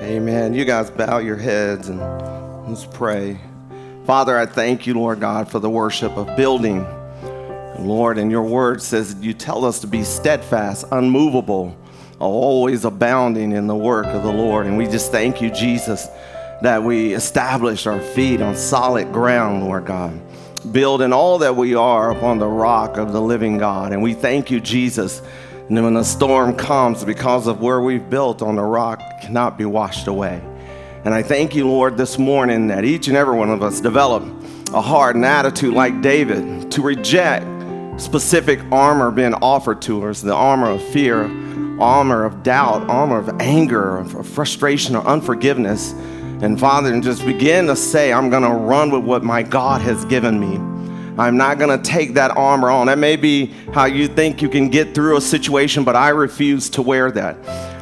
Amen. You guys bow your heads and let's pray. Father, I thank you, Lord God, for the worship of building. Lord, and your word says you tell us to be steadfast, unmovable, always abounding in the work of the Lord. And we just thank you, Jesus, that we establish our feet on solid ground, Lord God. Building all that we are upon the rock of the living God. And we thank you, Jesus. And when the storm comes, because of where we've built on the rock, cannot be washed away. And I thank you, Lord, this morning that each and every one of us develop a heart and attitude like David to reject specific armor being offered to us the armor of fear, armor of doubt, armor of anger, of frustration, or unforgiveness. And Father, and just begin to say, I'm going to run with what my God has given me. I'm not going to take that armor on. That may be how you think you can get through a situation, but I refuse to wear that.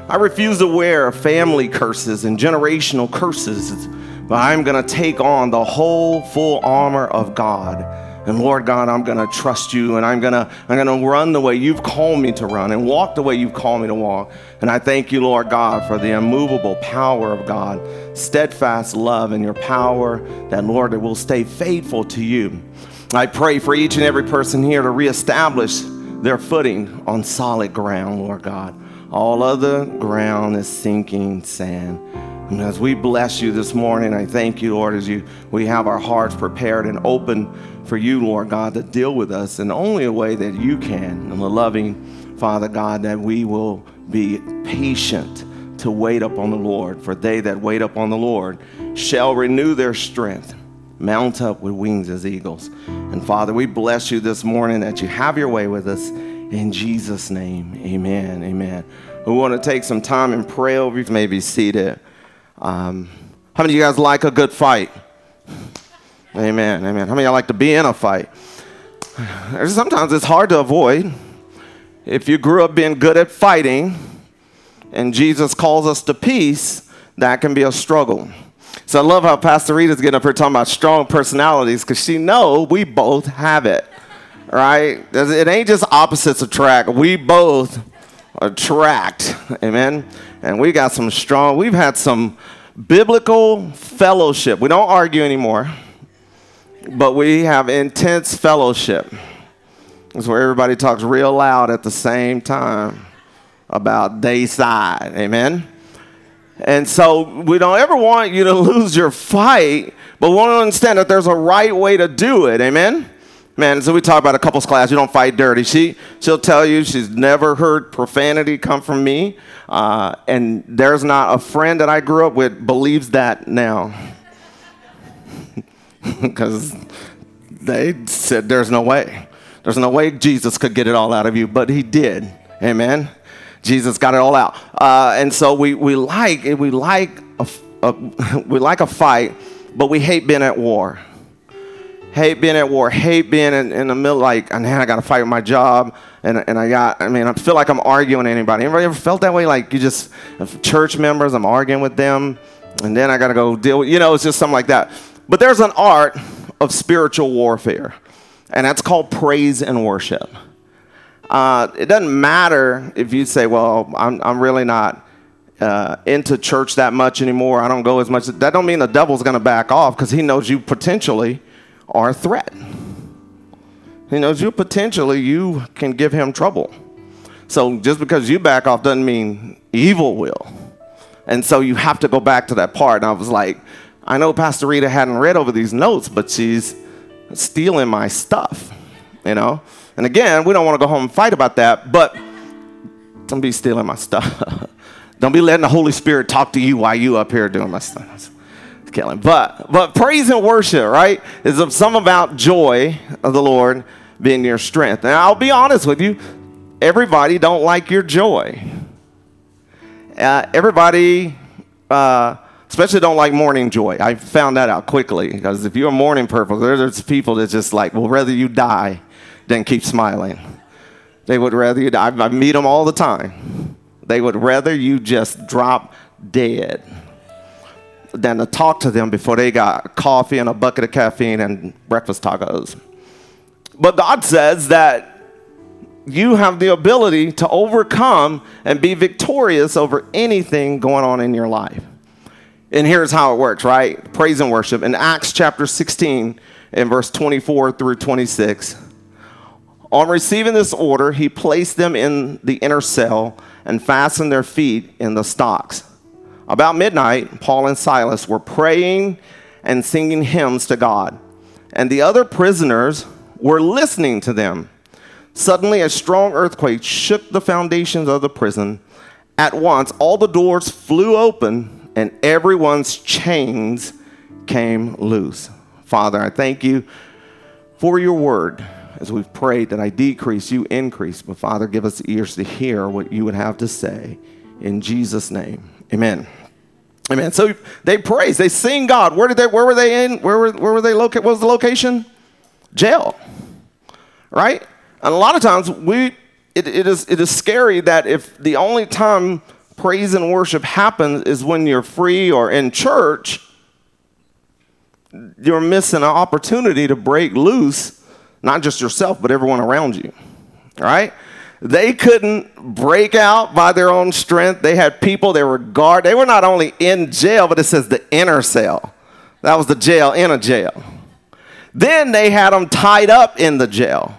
I refuse to wear family curses and generational curses, but I'm going to take on the whole full armor of God. And Lord God, I'm going to trust you and I'm going to I'm going to run the way you've called me to run and walk the way you've called me to walk. And I thank you, Lord God, for the immovable power of God, steadfast love and your power that Lord that will stay faithful to you. I pray for each and every person here to reestablish their footing on solid ground, Lord God. All other ground is sinking sand. And as we bless you this morning, I thank you, Lord, as you we have our hearts prepared and open for you, Lord God, to deal with us in only a way that you can. And the loving Father God, that we will be patient to wait upon the Lord. For they that wait upon the Lord shall renew their strength mount up with wings as eagles. And Father, we bless you this morning that you have your way with us. In Jesus' name, amen. Amen. We want to take some time and pray over you. Maybe may be seated. Um, how many of you guys like a good fight? Amen. Amen. How many of y'all like to be in a fight? Sometimes it's hard to avoid. If you grew up being good at fighting and Jesus calls us to peace, that can be a struggle. So I love how Pastor Rita's getting up here talking about strong personalities because she know we both have it, right? It ain't just opposites attract. We both attract, amen. And we got some strong. We've had some biblical fellowship. We don't argue anymore, but we have intense fellowship. It's where everybody talks real loud at the same time about day side, amen. And so we don't ever want you to lose your fight, but we want to understand that there's a right way to do it. Amen? Man, so we talk about a couples class. You don't fight dirty. She, she'll tell you she's never heard profanity come from me. Uh, and there's not a friend that I grew up with believes that now. Because they said there's no way. There's no way Jesus could get it all out of you, but he did. Amen. Jesus got it all out. Uh, and so we, we like we like a, a, we like a fight, but we hate being at war. Hate being at war. Hate being in, in the middle. Like, man, I got to fight with my job, and and I got. I mean, I feel like I'm arguing with anybody. Anybody ever felt that way? Like you just church members. I'm arguing with them, and then I got to go deal with. You know, it's just something like that. But there's an art of spiritual warfare, and that's called praise and worship. Uh, it doesn't matter if you say, well, I'm, I'm really not uh, into church that much anymore. I don't go as much. That don't mean the devil's going to back off because he knows you potentially are a threat. He knows you potentially you can give him trouble. So just because you back off doesn't mean evil will. And so you have to go back to that part. And I was like, I know Pastor Rita hadn't read over these notes, but she's stealing my stuff, you know? And again, we don't want to go home and fight about that, but don't be stealing my stuff. don't be letting the Holy Spirit talk to you while you up here doing my stuff. It's killing. But but praise and worship, right, is some about joy of the Lord being your strength. And I'll be honest with you, everybody don't like your joy. Uh, everybody, uh, especially don't like morning joy. I found that out quickly because if you're a morning person, there's people that just like, well, rather you die than keep smiling. They would rather you, I, I meet them all the time. They would rather you just drop dead than to talk to them before they got coffee and a bucket of caffeine and breakfast tacos. But God says that you have the ability to overcome and be victorious over anything going on in your life. And here's how it works, right? Praise and worship. In Acts chapter 16, in verse 24 through 26, on receiving this order, he placed them in the inner cell and fastened their feet in the stocks. About midnight, Paul and Silas were praying and singing hymns to God, and the other prisoners were listening to them. Suddenly, a strong earthquake shook the foundations of the prison. At once, all the doors flew open, and everyone's chains came loose. Father, I thank you for your word as we've prayed that I decrease, you increase. But Father, give us ears to hear what you would have to say. In Jesus' name, amen. Amen. So they praise, they sing God. Where did they? Where were they in? Where were, where were they located? What was the location? Jail. Right. And a lot of times we, it, it is it is scary that if the only time praise and worship happens is when you're free or in church, you're missing an opportunity to break loose not just yourself, but everyone around you. Right? They couldn't break out by their own strength. They had people, they were guard. They were not only in jail, but it says the inner cell. That was the jail in a jail. Then they had them tied up in the jail.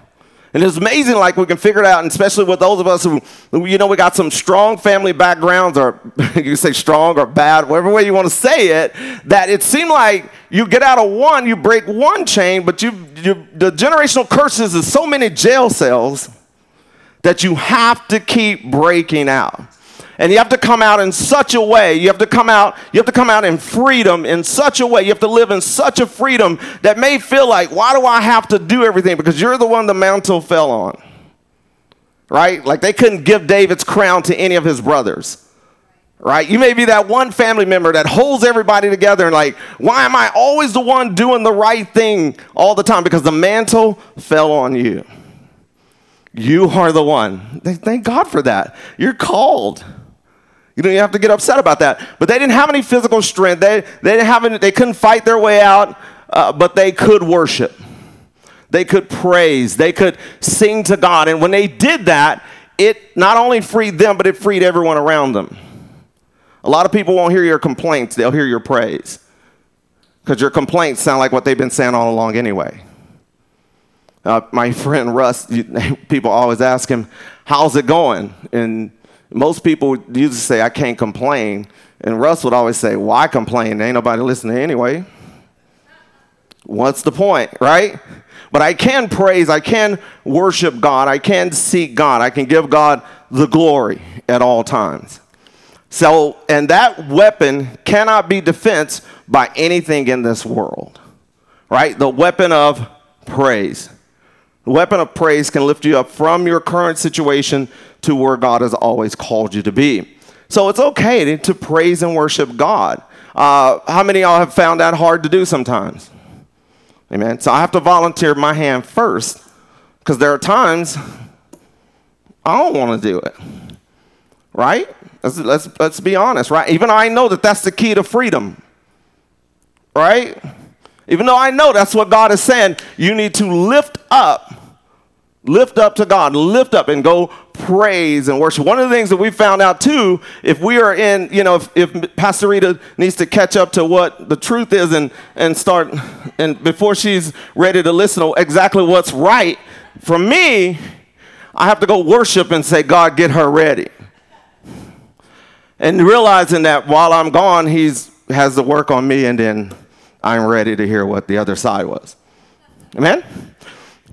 And it's amazing, like we can figure it out, and especially with those of us who, you know, we got some strong family backgrounds, or you can say strong or bad, whatever way you want to say it, that it seemed like you get out of one, you break one chain, but you, you the generational curses is so many jail cells that you have to keep breaking out and you have to come out in such a way. You have to come out you have to come out in freedom in such a way. You have to live in such a freedom that may feel like why do i have to do everything? Because you're the one the mantle fell on. Right? Like they couldn't give david's crown to any of his brothers. Right? You may be that one family member that holds everybody together and like why am i always the one doing the right thing all the time? Because the mantle fell on you. You are the one. Thank god for that. You're called you don't have to get upset about that. But they didn't have any physical strength. They, they, didn't have any, they couldn't fight their way out, uh, but they could worship. They could praise. They could sing to God. And when they did that, it not only freed them, but it freed everyone around them. A lot of people won't hear your complaints, they'll hear your praise. Because your complaints sound like what they've been saying all along anyway. Uh, my friend Russ, people always ask him, How's it going? And most people used to say, I can't complain. And Russ would always say, Why complain? Ain't nobody listening anyway. What's the point, right? But I can praise, I can worship God, I can seek God, I can give God the glory at all times. So, and that weapon cannot be defense by anything in this world, right? The weapon of praise. The weapon of praise can lift you up from your current situation to where God has always called you to be. So it's okay to, praise and worship God. Uh, how many of y'all have found that hard to do sometimes? Amen. So I have to volunteer my hand first because there are times I don't want to do it. Right? Let's, let's, let's be honest, right? Even though I know that that's the key to freedom. Right? Even though I know that's what God is saying, you need to lift up Lift up to God, lift up and go praise and worship. One of the things that we found out too, if we are in, you know, if, if Pastor Rita needs to catch up to what the truth is and, and start, and before she's ready to listen to exactly what's right, for me, I have to go worship and say, God, get her ready. And realizing that while I'm gone, He's has the work on me, and then I'm ready to hear what the other side was. Amen?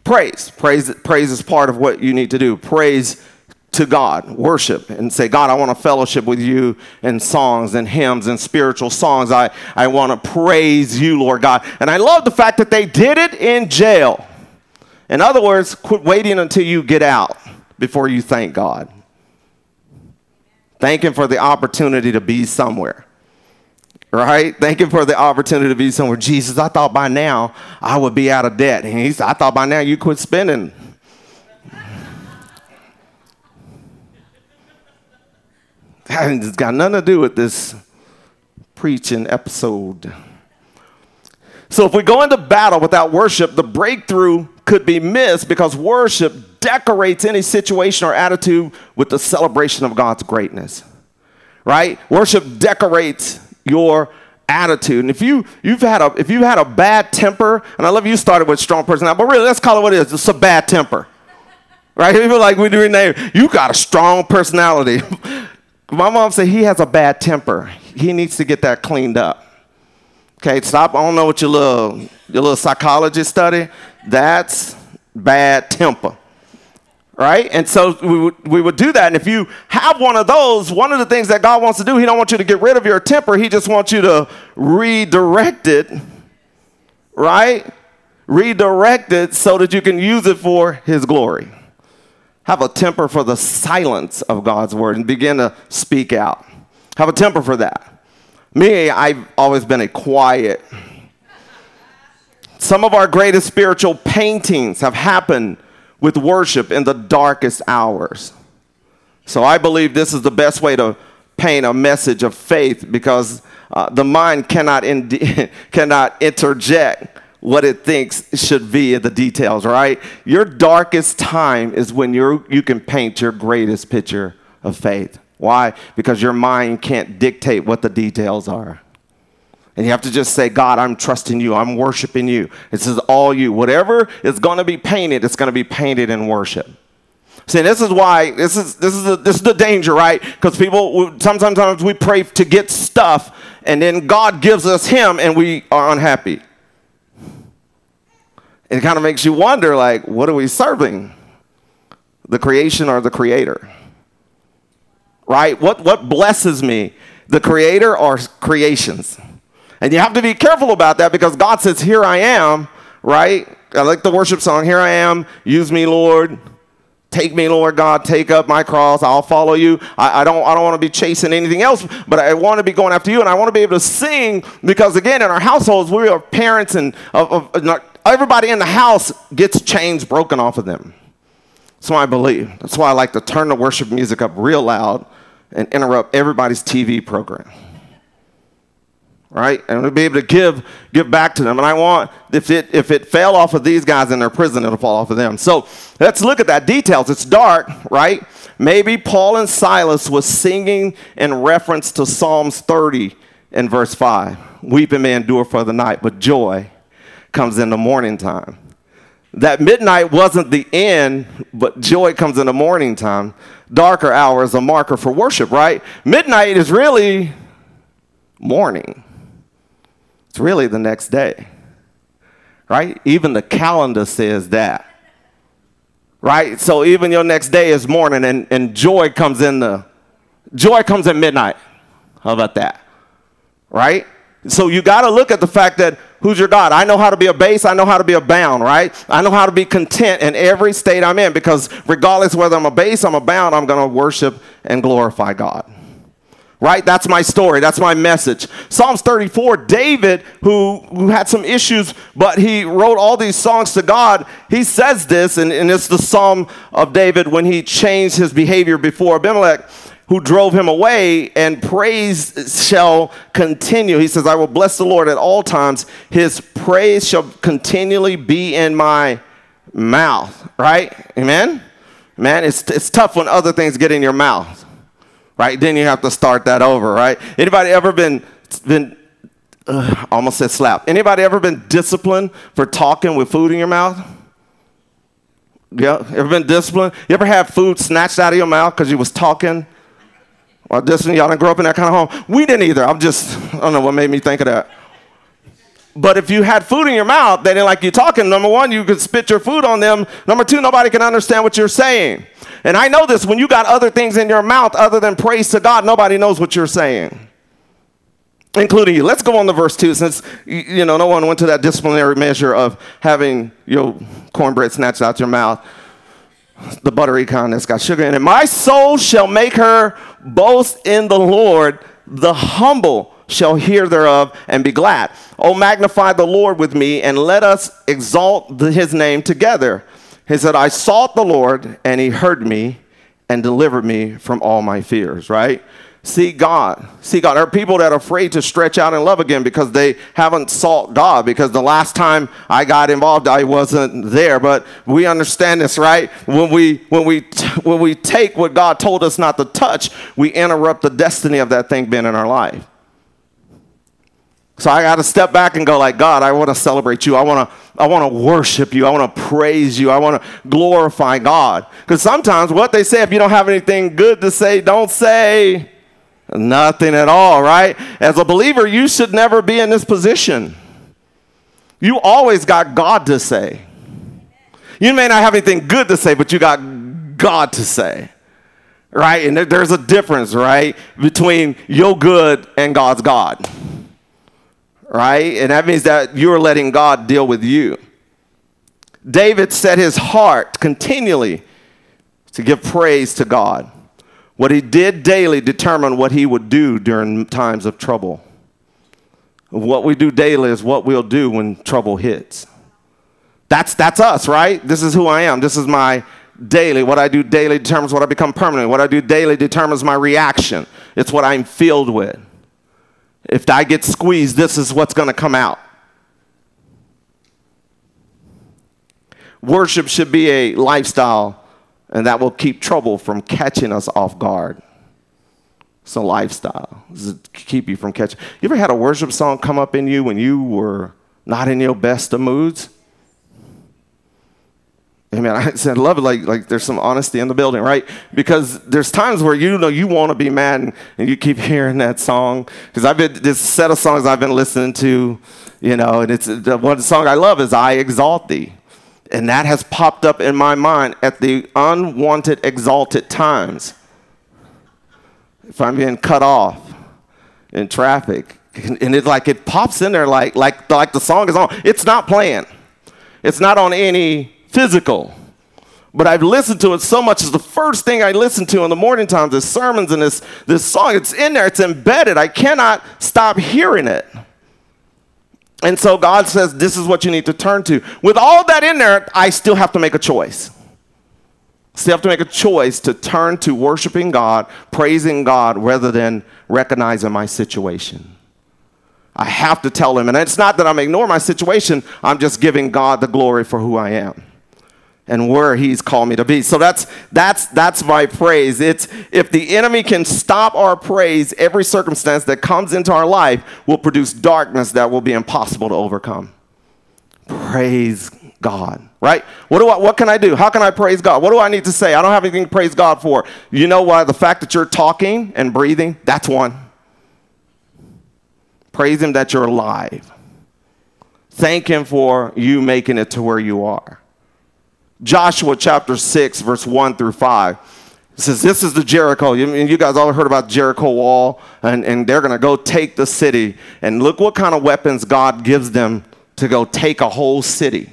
Praise. Praise, praise is part of what you need to do. Praise to God, worship, and say, God, I want to fellowship with you in songs and hymns and spiritual songs. I, I want to praise you, Lord God. And I love the fact that they did it in jail. In other words, quit waiting until you get out before you thank God. Thank Him for the opportunity to be somewhere right? Thank Him for the opportunity to be somewhere. Jesus, I thought by now I would be out of debt. And he said, I thought by now you quit spending. it's got nothing to do with this preaching episode. So if we go into battle without worship, the breakthrough could be missed because worship decorates any situation or attitude with the celebration of God's greatness. Right? Worship decorates your attitude. And if you you've had a if you've had a bad temper, and I love you started with strong personality, but really let's call it what it is. It's a bad temper. Right? People like we do name, you got a strong personality. My mom said he has a bad temper. He needs to get that cleaned up. Okay, stop. I don't know what your little your little psychology study. That's bad temper right? And so we would, we would do that. And if you have one of those, one of the things that God wants to do, He don't want you to get rid of your temper. He just wants you to redirect it, right? Redirect it so that you can use it for His glory. Have a temper for the silence of God's word and begin to speak out. Have a temper for that. Me, I've always been a quiet. Some of our greatest spiritual paintings have happened with worship in the darkest hours. So I believe this is the best way to paint a message of faith because uh, the mind cannot, cannot interject what it thinks should be in the details, right? Your darkest time is when you you can paint your greatest picture of faith. Why? Because your mind can't dictate what the details are. And you have to just say, God, I'm trusting you. I'm worshiping you. This is all you. Whatever is going to be painted, it's going to be painted in worship. See, this is why this is this is the, this is the danger, right? Because people sometimes we pray to get stuff, and then God gives us Him, and we are unhappy. It kind of makes you wonder, like, what are we serving? The creation or the Creator? Right? What what blesses me, the Creator or creations? And you have to be careful about that because God says, Here I am, right? I like the worship song, Here I am, use me, Lord. Take me, Lord God, take up my cross. I'll follow you. I, I don't, I don't want to be chasing anything else, but I want to be going after you. And I want to be able to sing because, again, in our households, we are parents and of, of, everybody in the house gets chains broken off of them. That's why I believe. That's why I like to turn the worship music up real loud and interrupt everybody's TV program right? And to be able to give give back to them. And I want if it if it fell off of these guys in their prison, it'll fall off of them. So let's look at that details. It's dark, right? Maybe Paul and Silas was singing in reference to Psalms 30 in verse 5. Weeping may endure for the night, but joy comes in the morning time. That midnight wasn't the end, but joy comes in the morning time. Darker hour is a marker for worship, right? Midnight is really morning. It's really the next day. Right? Even the calendar says that. Right? So even your next day is morning and, and joy comes in the joy comes at midnight. How about that? Right? So you got to look at the fact that who's your God? I know how to be a base, I know how to be a bound, right? I know how to be content in every state I'm in because regardless whether I'm a base, I'm a bound, I'm going to worship and glorify God right? That's my story. That's my message. Psalms 34, David, who, who had some issues, but he wrote all these songs to God, he says this, and, and it's the Psalm of David when he changed his behavior before Abimelech. Who drove him away, and praise shall continue. He says, I will bless the Lord at all times. His praise shall continually be in my mouth. Right? Amen? Man, it's, it's tough when other things get in your mouth right? Then you have to start that over, right? Anybody ever been been uh, almost said slap? Anybody ever been disciplined for talking with food in your mouth? Yeah, ever been disciplined? You ever had food snatched out of your mouth because you was talking? Or discipline? Y'all didn't grow up in that kind of home. We didn't either. I'm just I don't know what made me think of that. But if you had food in your mouth, they didn't like you talking. Number one, you could spit your food on them. Number two, nobody can understand what you're saying. And I know this when you got other things in your mouth other than praise to God, nobody knows what you're saying, including you. Let's go on to verse 2 since, you know, no one went to that disciplinary measure of having your cornbread snatched out your mouth. The buttery kind that's got sugar in it. My soul shall make her boast in the Lord. The humble shall hear thereof and be glad. Oh, magnify the Lord with me and let us exalt the, his name together. He said, I sought the Lord, and he heard me and delivered me from all my fears, right? See God. See God. There are people that are afraid to stretch out in love again because they haven't sought God. Because the last time I got involved, I wasn't there. But we understand this, right? When we when we when we take what God told us not to touch, we interrupt the destiny of that thing being in our life. So I got to step back and go like, God, I want to celebrate you. I want to I want to worship you. I want to praise you. I want to glorify God. Cuz sometimes what they say if you don't have anything good to say, don't say nothing at all, right? As a believer, you should never be in this position. You always got God to say. You may not have anything good to say, but you got God to say. Right? And there's a difference, right, between your good and God's God right? And that means that you're letting God deal with you. David set his heart continually to give praise to God. What he did daily determined what he would do during times of trouble. What we do daily is what we'll do when trouble hits. That's, that's us, right? This is who I am. This is my daily. What I do daily determines what I become permanent. What I do daily determines my reaction. It's what I'm filled with. If I get squeezed, this is what's going to come out. Worship should be a lifestyle, and that will keep trouble from catching us off guard. It's a lifestyle. It's keep you from catching. You ever had a worship song come up in you when you were not in your best of moods? I said, I love it. Like, like there's some honesty in the building, right? Because there's times where you know you want to be mad and, you keep hearing that song. Because I've been this set of songs I've been listening to, you know, and it's the one song I love is "I Exalt Thee," and that has popped up in my mind at the unwanted, exalted times. If I'm being cut off in traffic, and it like it pops in there like like like the song is on. It's not playing. It's not on any physical. But I've listened to it so much. It's the first thing I listen to in the morning times, this sermons and this, this song. It's in there, it's embedded. I cannot stop hearing it. And so God says, This is what you need to turn to. With all that in there, I still have to make a choice. Still have to make a choice to turn to worshiping God, praising God, rather than recognizing my situation. I have to tell him. And it's not that I'm ignoring my situation, I'm just giving God the glory for who I am and where he's called me to be. So that's that's that's my praise. It's if the enemy can stop our praise, every circumstance that comes into our life will produce darkness that will be impossible to overcome. Praise God, right? What do I what can I do? How can I praise God? What do I need to say? I don't have anything to praise God for. You know why? The fact that you're talking and breathing, that's one. Praise him that you're alive. Thank him for you making it to where you are. Joshua chapter 6, verse 1 through 5. It says, This is the Jericho. You, you guys all heard about Jericho wall, and, and they're going to go take the city. And look what kind of weapons God gives them to go take a whole city.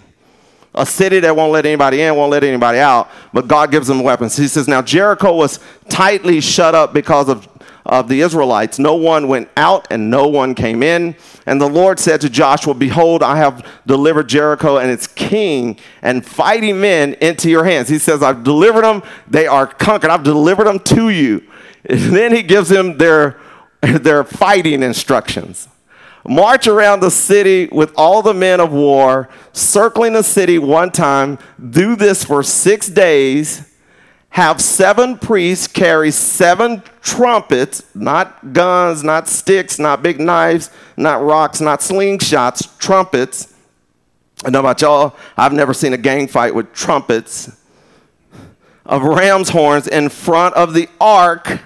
A city that won't let anybody in, won't let anybody out, but God gives them weapons. He says, Now Jericho was tightly shut up because of of the Israelites. No one went out and no one came in. And the Lord said to Joshua, Behold, I have delivered Jericho and its king and fighting men into your hands. He says, I've delivered them. They are conquered. I've delivered them to you. And then he gives them their, their fighting instructions. March around the city with all the men of war, circling the city one time. Do this for six days have seven priests carry seven trumpets, not guns, not sticks, not big knives, not rocks, not slingshots, trumpets. I know about y'all, I've never seen a gang fight with trumpets of ram's horns in front of the ark.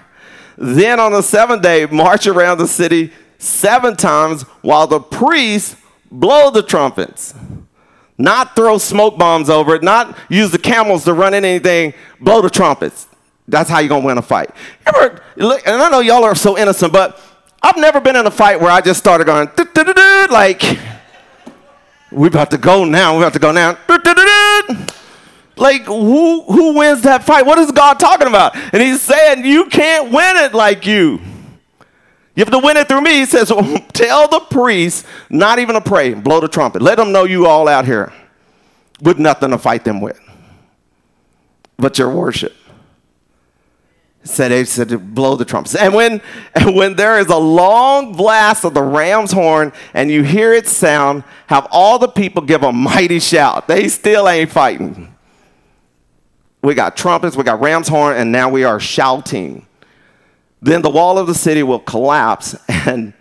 Then on the seventh day, march around the city seven times while the priests blow the trumpets not throw smoke bombs over it, not use the camels to run in anything, blow the trumpets. That's how you're gonna win a fight. Ever, and I know y'all are so innocent, but I've never been in a fight where I just started going like we about to go now, we about to go now. Like who who wins that fight? What is God talking about? And he's saying you can't win it like you. You have to win it through me. He says, oh, Tell the priest not even to pray, blow the trumpet. Let them know you all out here with nothing to fight them with but your worship. Said they said blow the trumpets. And when and when there is a long blast of the ram's horn and you hear it sound, have all the people give a mighty shout. They still ain't fighting. We got trumpets, we got ram's horn, and now we are shouting then the wall of the city will collapse and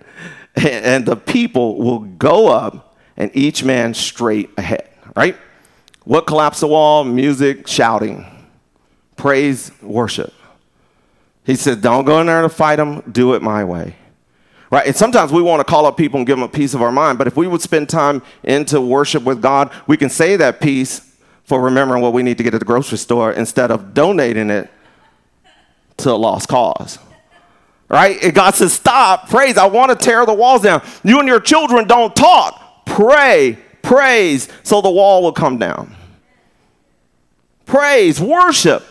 and the people will go up and each man straight ahead, right? What collapsed the wall? Music, shouting, praise, worship. He said, Don't go in there to fight them, do it my way. Right? And sometimes we want to call up people and give them a piece of our mind, but if we would spend time into worship with God, we can say that piece for remembering what we need to get at the grocery store instead of donating it to a lost cause. Right? And God says, Stop, praise. I want to tear the walls down. You and your children don't talk. Pray, praise, so the wall will come down. Praise, worship.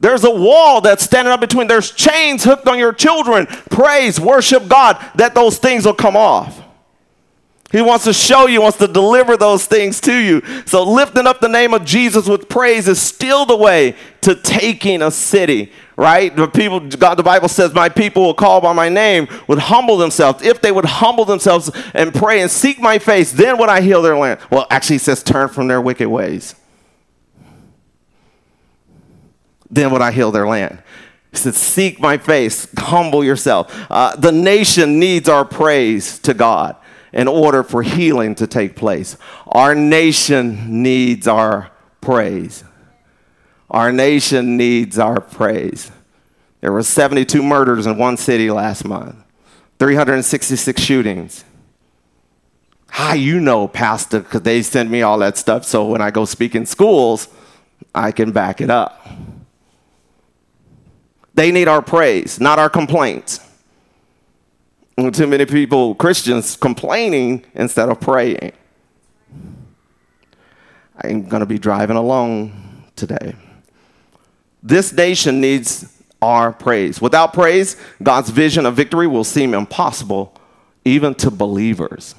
There's a wall that's standing up between, there's chains hooked on your children. Praise, worship God that those things will come off. He wants to show you, wants to deliver those things to you. So lifting up the name of Jesus with praise is still the way to taking a city, right? The people, God, the Bible says, my people will call by my name, would humble themselves. If they would humble themselves and pray and seek my face, then would I heal their land. Well, actually, it says turn from their wicked ways. Then would I heal their land. He said, Seek my face, humble yourself. Uh, the nation needs our praise to God in order for healing to take place. Our nation needs our praise. Our nation needs our praise. There were 72 murders in one city last month, 366 shootings. How you know, Pastor, because they send me all that stuff, so when I go speak in schools, I can back it up. They need our praise, not our complaints. Too many people, Christians, complaining instead of praying. I'm going to be driving along today. This nation needs our praise. Without praise, God's vision of victory will seem impossible even to believers,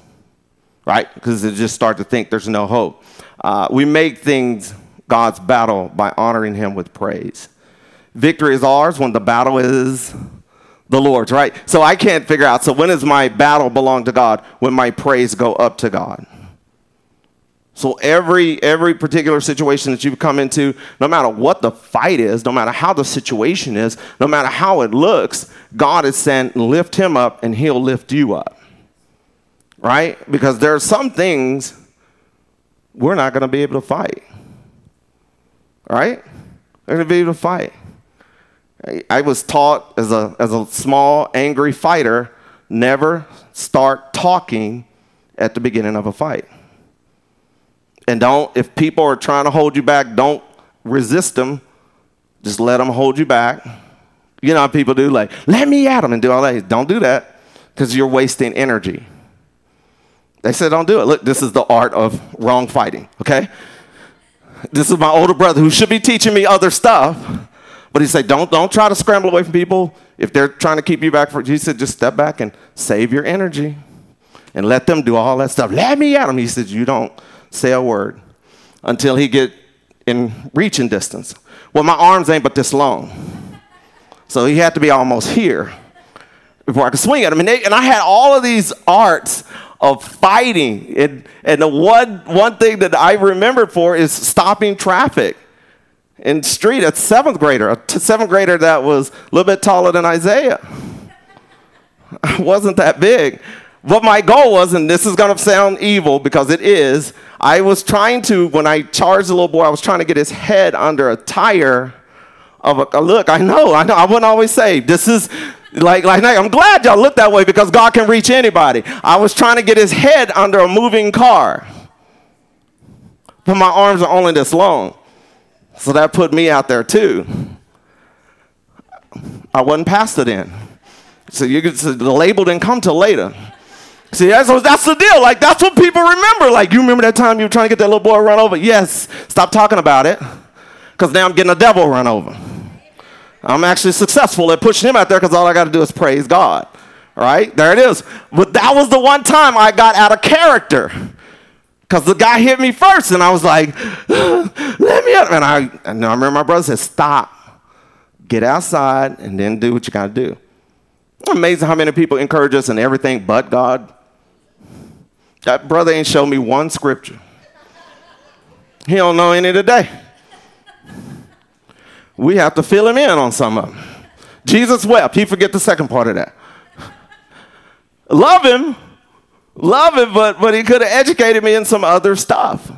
right? Because they just start to think there's no hope. Uh, we make things God's battle by honoring Him with praise. Victory is ours when the battle is the Lord's, right? So I can't figure out. So when does my battle belong to God? When my praise go up to God. So every every particular situation that you come into, no matter what the fight is, no matter how the situation is, no matter how it looks, God is saying, lift him up and he'll lift you up. Right? Because there are some things we're not going to be able to fight. Right? We're going to be able to fight. I was taught as a, as a small, angry fighter never start talking at the beginning of a fight. And don't, if people are trying to hold you back, don't resist them. Just let them hold you back. You know how people do, like, let me at them and do all that. Don't do that because you're wasting energy. They said, don't do it. Look, this is the art of wrong fighting, okay? This is my older brother who should be teaching me other stuff but he said, don't, don't try to scramble away from people. If they're trying to keep you back, for, he said, just step back and save your energy and let them do all that stuff. Let me at them. He said, you don't say a word until he get in reaching distance. Well, my arms ain't but this long. So he had to be almost here before I could swing at him. And, they, and I had all of these arts of fighting. And, and the one, one thing that I remember for is stopping traffic in street, a seventh grader, a t- seventh grader that was a little bit taller than Isaiah. I wasn't that big. But my goal was, and this is gonna sound evil because it is, I was trying to, when I charged the little boy, I was trying to get his head under a tire of a, a look. I know, I know, I wouldn't always say, this is like, like, I'm glad y'all look that way because God can reach anybody. I was trying to get his head under a moving car, but my arms are only this long. So that put me out there too. I wasn't pastor then. So you could, so the label didn't come till later. See, that's, that's the deal. Like, that's what people remember. Like, you remember that time you were trying to get that little boy run over? Yes. Stop talking about it. Because now I'm getting a devil run over. I'm actually successful at pushing him out there because all I got to do is praise God. Right? There it is. But that was the one time I got out of character. Because the guy hit me first, and I was like, let me up. And I, and I remember my brother said, stop, get outside, and then do what you got to do. Amazing how many people encourage us in everything but God. That brother ain't showed me one scripture. He don't know any today. We have to fill him in on some of them. Jesus wept. He forget the second part of that. Love him, love him, but, but he could have educated me in some other stuff.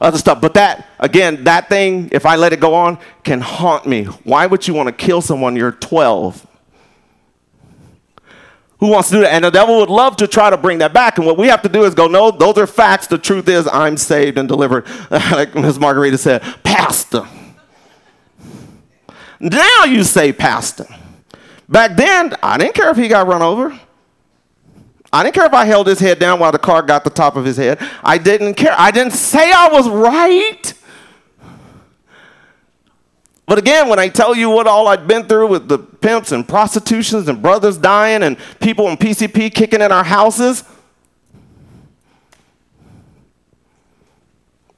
Other stuff. But that, again, that thing, if I let it go on, can haunt me. Why would you want to kill someone you're 12? Who wants to do that? And the devil would love to try to bring that back. And what we have to do is go, no, those are facts. The truth is, I'm saved and delivered. like Ms. Margarita said, Pastor. Now you say, Pastor. Back then, I didn't care if he got run over. I didn't care if I held his head down while the car got the top of his head. I didn't care. I didn't say I was right. But again, when I tell you what all I've been through with the pimps and prostitutions and brothers dying and people in PCP kicking in our houses,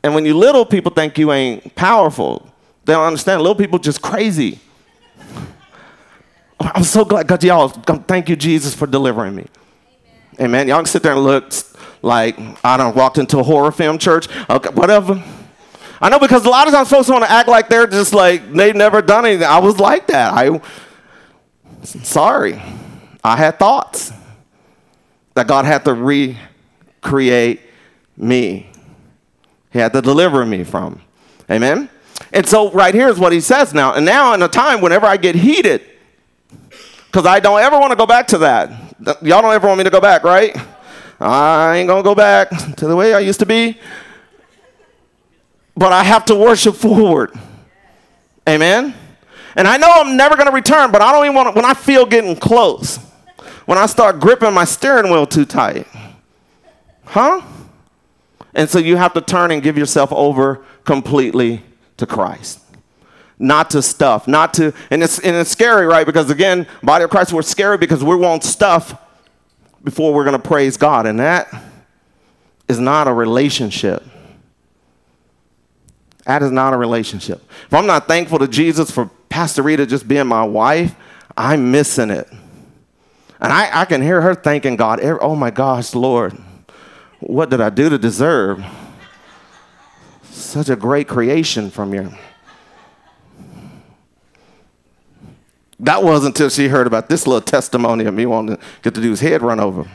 and when you little people think you ain't powerful, they don't understand. Little people just crazy. I'm so glad, God, y'all, um, thank you, Jesus, for delivering me. Amen. Amen. Y'all can sit there and look like I don't walked into a horror film church. Okay, whatever. I know because a lot of times folks want to act like they're just like they've never done anything. I was like that. I sorry. I had thoughts that God had to recreate me. He had to deliver me from. Amen. And so right here is what he says now. And now in a time whenever I get heated, because I don't ever want to go back to that. Y'all don't ever want me to go back, right? I ain't gonna go back to the way I used to be but I have to worship forward. Amen. And I know I'm never going to return, but I don't even want to, when I feel getting close, when I start gripping my steering wheel too tight. Huh? And so you have to turn and give yourself over completely to Christ. Not to stuff, not to, and it's, and it's scary, right? Because again, body of Christ, we're scary because we want stuff before we're going to praise God. And that is not a relationship. That is not a relationship. If I'm not thankful to Jesus for Pastor Rita just being my wife, I'm missing it. And I, I can hear her thanking God, oh my gosh, Lord, what did I do to deserve such a great creation from you? That wasn't until she heard about this little testimony of me wanting to get do his head run over.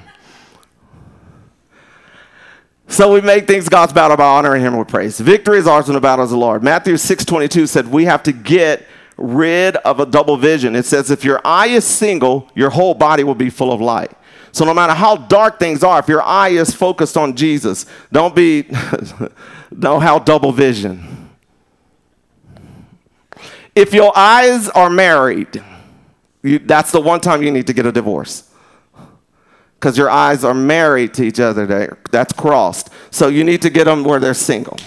So we make things God's battle by honoring him with praise. Victory is ours and the battle is the Lord. Matthew 6:22 said we have to get rid of a double vision. It says if your eye is single, your whole body will be full of light. So no matter how dark things are, if your eye is focused on Jesus, don't be don't have double vision. If your eyes are married, you, that's the one time you need to get a divorce because your eyes are married to each other there. That's crossed. So you need to get them where they're single.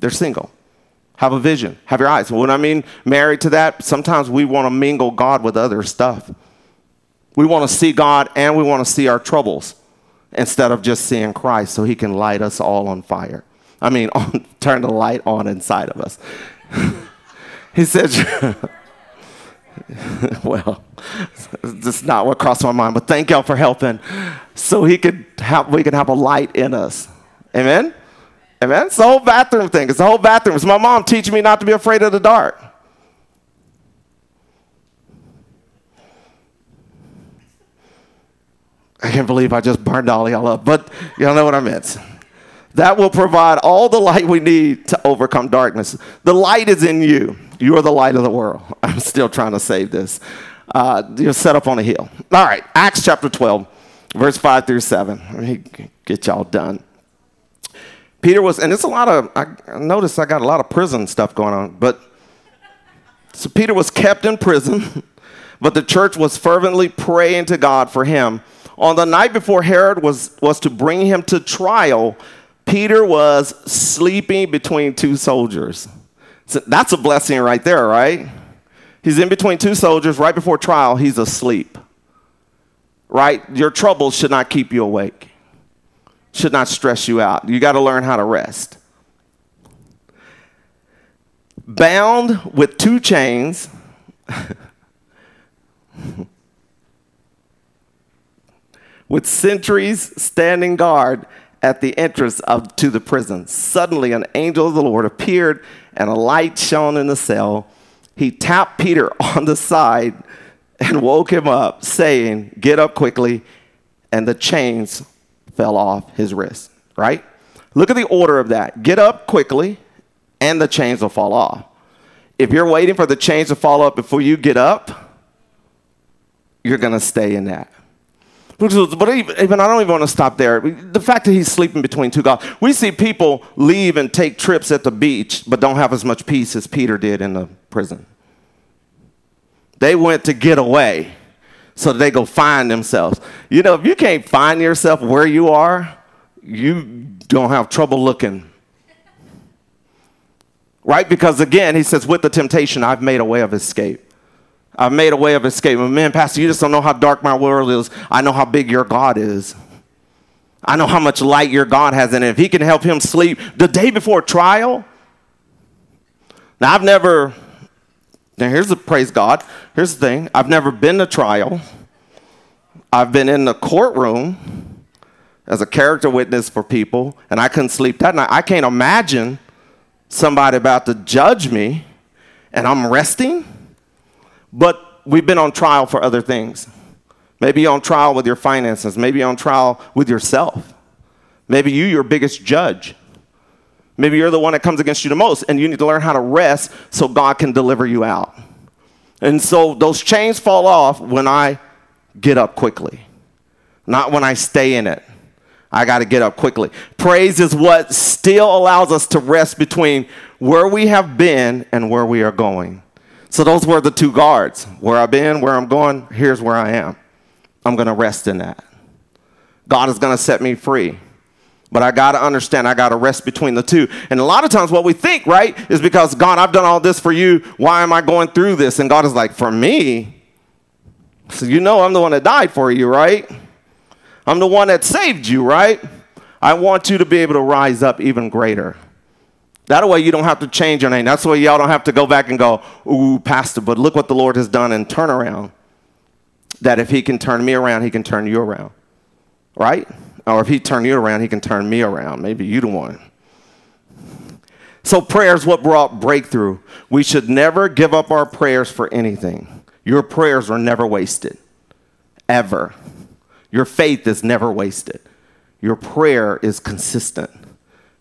They're single. Have a vision. Have your eyes. When I mean married to that, sometimes we want to mingle God with other stuff. We want to see God and we want to see our troubles instead of just seeing Christ so he can light us all on fire. I mean, on, turn the light on inside of us. he says, well, that's not what crossed my mind, but thank y'all for helping so he could have, we can have a light in us. Amen? Amen? It's the whole bathroom thing. It's the whole bathroom. It's my mom teaching me not to be afraid of the dark. I can't believe I just burned all y'all up, but y'all know what I meant. That will provide all the light we need to overcome darkness. The light is in you. You are the light of the world. I'm still trying to save this. Uh, you're set up on a hill. All right, Acts chapter 12, verse 5 through 7. Let me get y'all done. Peter was, and it's a lot of, I noticed I got a lot of prison stuff going on, but so Peter was kept in prison, but the church was fervently praying to God for him. On the night before Herod was, was to bring him to trial, Peter was sleeping between two soldiers. So that's a blessing right there, right? He's in between two soldiers right before trial, he's asleep. Right? Your troubles should not keep you awake, should not stress you out. You got to learn how to rest. Bound with two chains. with sentries standing guard at the entrance of, to the prison. Suddenly, an angel of the Lord appeared, and a light shone in the cell. He tapped Peter on the side and woke him up, saying, Get up quickly. And the chains fell off his wrist, right? Look at the order of that. Get up quickly, and the chains will fall off. If you're waiting for the chains to fall off before you get up, you're going to stay in that. But even I don't even want to stop there. The fact that he's sleeping between two gods. We see people leave and take trips at the beach, but don't have as much peace as Peter did in the prison. They went to get away so they go find themselves. You know, if you can't find yourself where you are, you don't have trouble looking. Right? Because again, he says, with the temptation, I've made a way of escape. I've made a way of escape. Man, Pastor, you just don't know how dark my world is. I know how big your God is. I know how much light your God has in it. If he can help him sleep the day before trial. Now, I've never, now here's the praise God. Here's the thing I've never been to trial. I've been in the courtroom as a character witness for people, and I couldn't sleep that night. I can't imagine somebody about to judge me and I'm resting. But we've been on trial for other things. Maybe on trial with your finances, maybe on trial with yourself. Maybe you your biggest judge. Maybe you're the one that comes against you the most and you need to learn how to rest so God can deliver you out. And so those chains fall off when I get up quickly, not when I stay in it. I got to get up quickly. Praise is what still allows us to rest between where we have been and where we are going. So those were the two guards. Where I've been, where I'm going, here's where I am. I'm going to rest in that. God is going to set me free. But I got to understand, I got to rest between the two. And a lot of times, what we think, right, is because God, I've done all this for you. Why am I going through this? And God is like, for me? So you know, I'm the one that died for you, right? I'm the one that saved you, right? I want you to be able to rise up even greater. That way you don't have to change your name. That's why y'all don't have to go back and go, ooh, pastor, but look what the Lord has done and turn around. That if he can turn me around, he can turn you around. Right? Or if he turn you around, he can turn me around. Maybe you the one. So prayer is what brought breakthrough. We should never give up our prayers for anything. Your prayers are never wasted. Ever. Your faith is never wasted. Your prayer is consistent.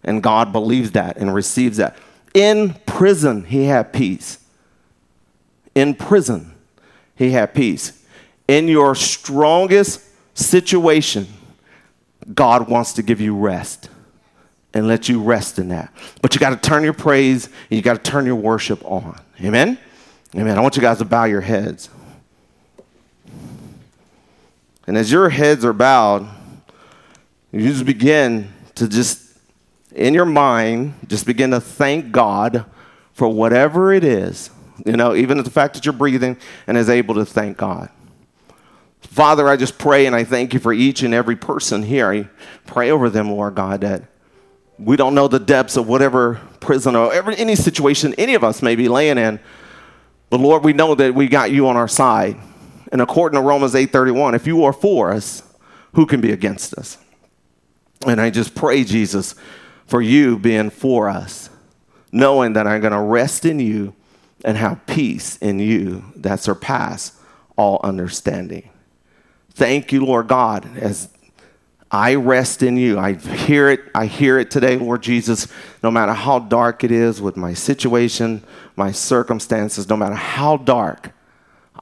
And God believes that and receives that. In prison, he had peace. In prison, he had peace. In your strongest situation, God wants to give you rest and let you rest in that. But you got to turn your praise and you got to turn your worship on. Amen? Amen. I want you guys to bow your heads. And as your heads are bowed, you just begin to just in your mind, just begin to thank God for whatever it is, you know, even the fact that you're breathing and is able to thank God. Father, I just pray and I thank you for each and every person here. I pray over them, Lord God, that we don't know the depths of whatever prison or every, any situation any of us may be laying in. But Lord, we know that we got you on our side. And according to Romans 8:31, if you are for us, who can be against us? And I just pray, Jesus, for you being for us, knowing that I'm going to rest in you and have peace in you that surpass all understanding. Thank you, Lord God, as I rest in you. I hear it. I hear it today, Lord Jesus. No matter how dark it is with my situation, my circumstances, no matter how dark,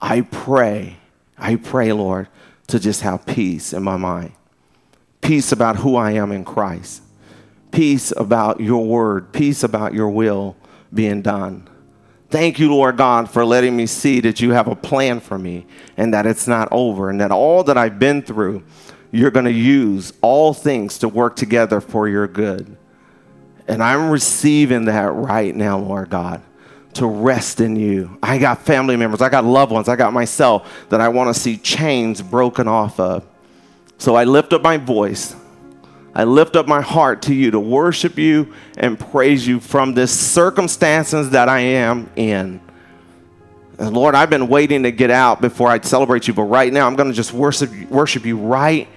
I pray, I pray, Lord, to just have peace in my mind. Peace about who I am in Christ peace about your word, peace about your will being done. Thank you, Lord God, for letting me see that you have a plan for me and that it's not over and that all that I've been through, you're going to use all things to work together for your good. And I'm receiving that right now, Lord God, to rest in you. I got family members, I got loved ones, I got myself that I want to see chains broken off of. So I lift up my voice I lift up my heart to you to worship you and praise you from this circumstances that I am in. And Lord, I've been waiting to get out before I celebrate you, but right now I'm going to just worship, worship you right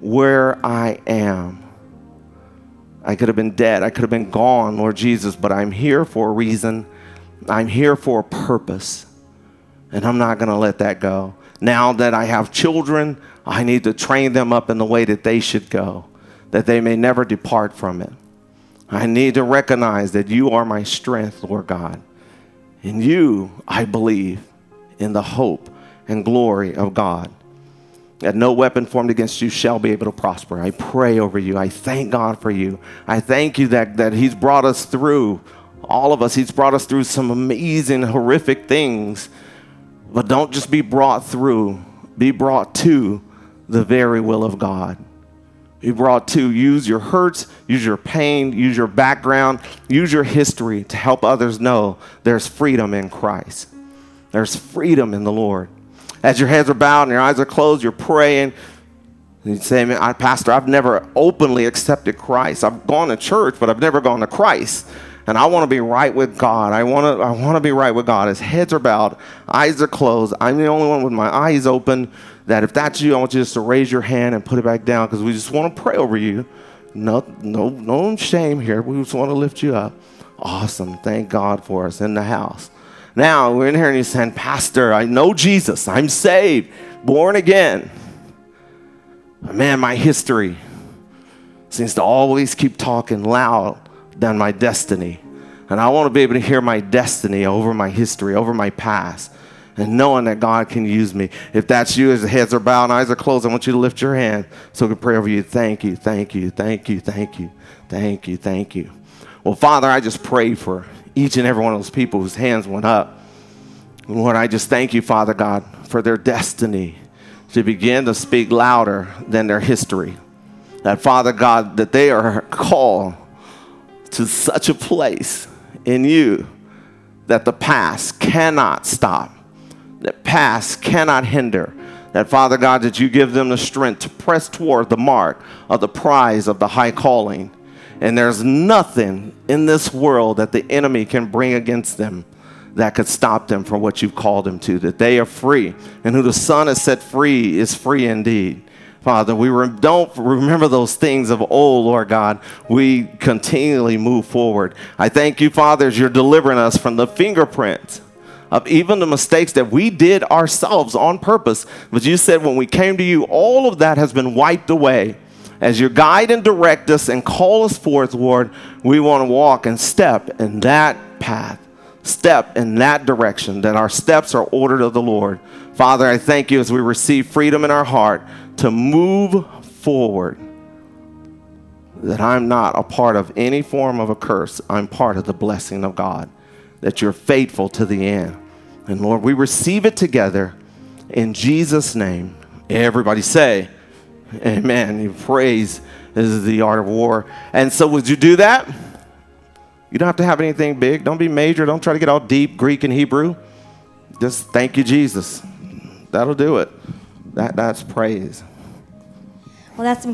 where I am. I could have been dead. I could have been gone, Lord Jesus, but I'm here for a reason. I'm here for a purpose. And I'm not going to let that go. Now that I have children, I need to train them up in the way that they should go, that they may never depart from it. I need to recognize that you are my strength, Lord God. In you, I believe in the hope and glory of God. That no weapon formed against you shall be able to prosper. I pray over you. I thank God for you. I thank you that, that He's brought us through, all of us, He's brought us through some amazing, horrific things. But don't just be brought through, be brought to the very will of God. Be brought to use your hurts, use your pain, use your background, use your history to help others know there's freedom in Christ. There's freedom in the Lord. As your heads are bowed and your eyes are closed, you're praying. You say, Pastor, I've never openly accepted Christ. I've gone to church, but I've never gone to Christ. And I want to be right with God. I want to I want to be right with God. His heads are bowed, eyes are closed. I'm the only one with my eyes open. That if that's you, I want you just to raise your hand and put it back down because we just want to pray over you. No, no, no shame here. We just want to lift you up. Awesome. Thank God for us in the house. Now we're in here and you're saying, Pastor, I know Jesus. I'm saved, born again. Man, my history seems to always keep talking loud than my destiny. And I want to be able to hear my destiny over my history, over my past, and knowing that God can use me. If that's you, as the heads are bowed and eyes are closed, I want you to lift your hand so we can pray over you. Thank you, thank you, thank you, thank you, thank you, thank you. Well, Father, I just pray for each and every one of those people whose hands went up. Lord, I just thank you, Father God, for their destiny to begin to speak louder than their history. That, Father God, that they are called to such a place in you that the past cannot stop, that past cannot hinder. That, Father God, that you give them the strength to press toward the mark of the prize of the high calling. And there's nothing in this world that the enemy can bring against them that could stop them from what you've called them to, that they are free. And who the Son has set free is free indeed. Father, we re- don't remember those things of old, Lord God. We continually move forward. I thank you, Father, as you're delivering us from the fingerprints of even the mistakes that we did ourselves on purpose. But you said when we came to you, all of that has been wiped away. As you guide and direct us and call us forth, Lord, we want to walk and step in that path, step in that direction, that our steps are ordered of the Lord. Father, I thank you as we receive freedom in our heart to move forward. That I'm not a part of any form of a curse. I'm part of the blessing of God. That you're faithful to the end. And Lord, we receive it together in Jesus' name. Everybody say, Amen. You praise this is the art of war. And so, would you do that? You don't have to have anything big. Don't be major. Don't try to get all deep Greek and Hebrew. Just thank you, Jesus. That'll do it. That, that's praise. Well, that's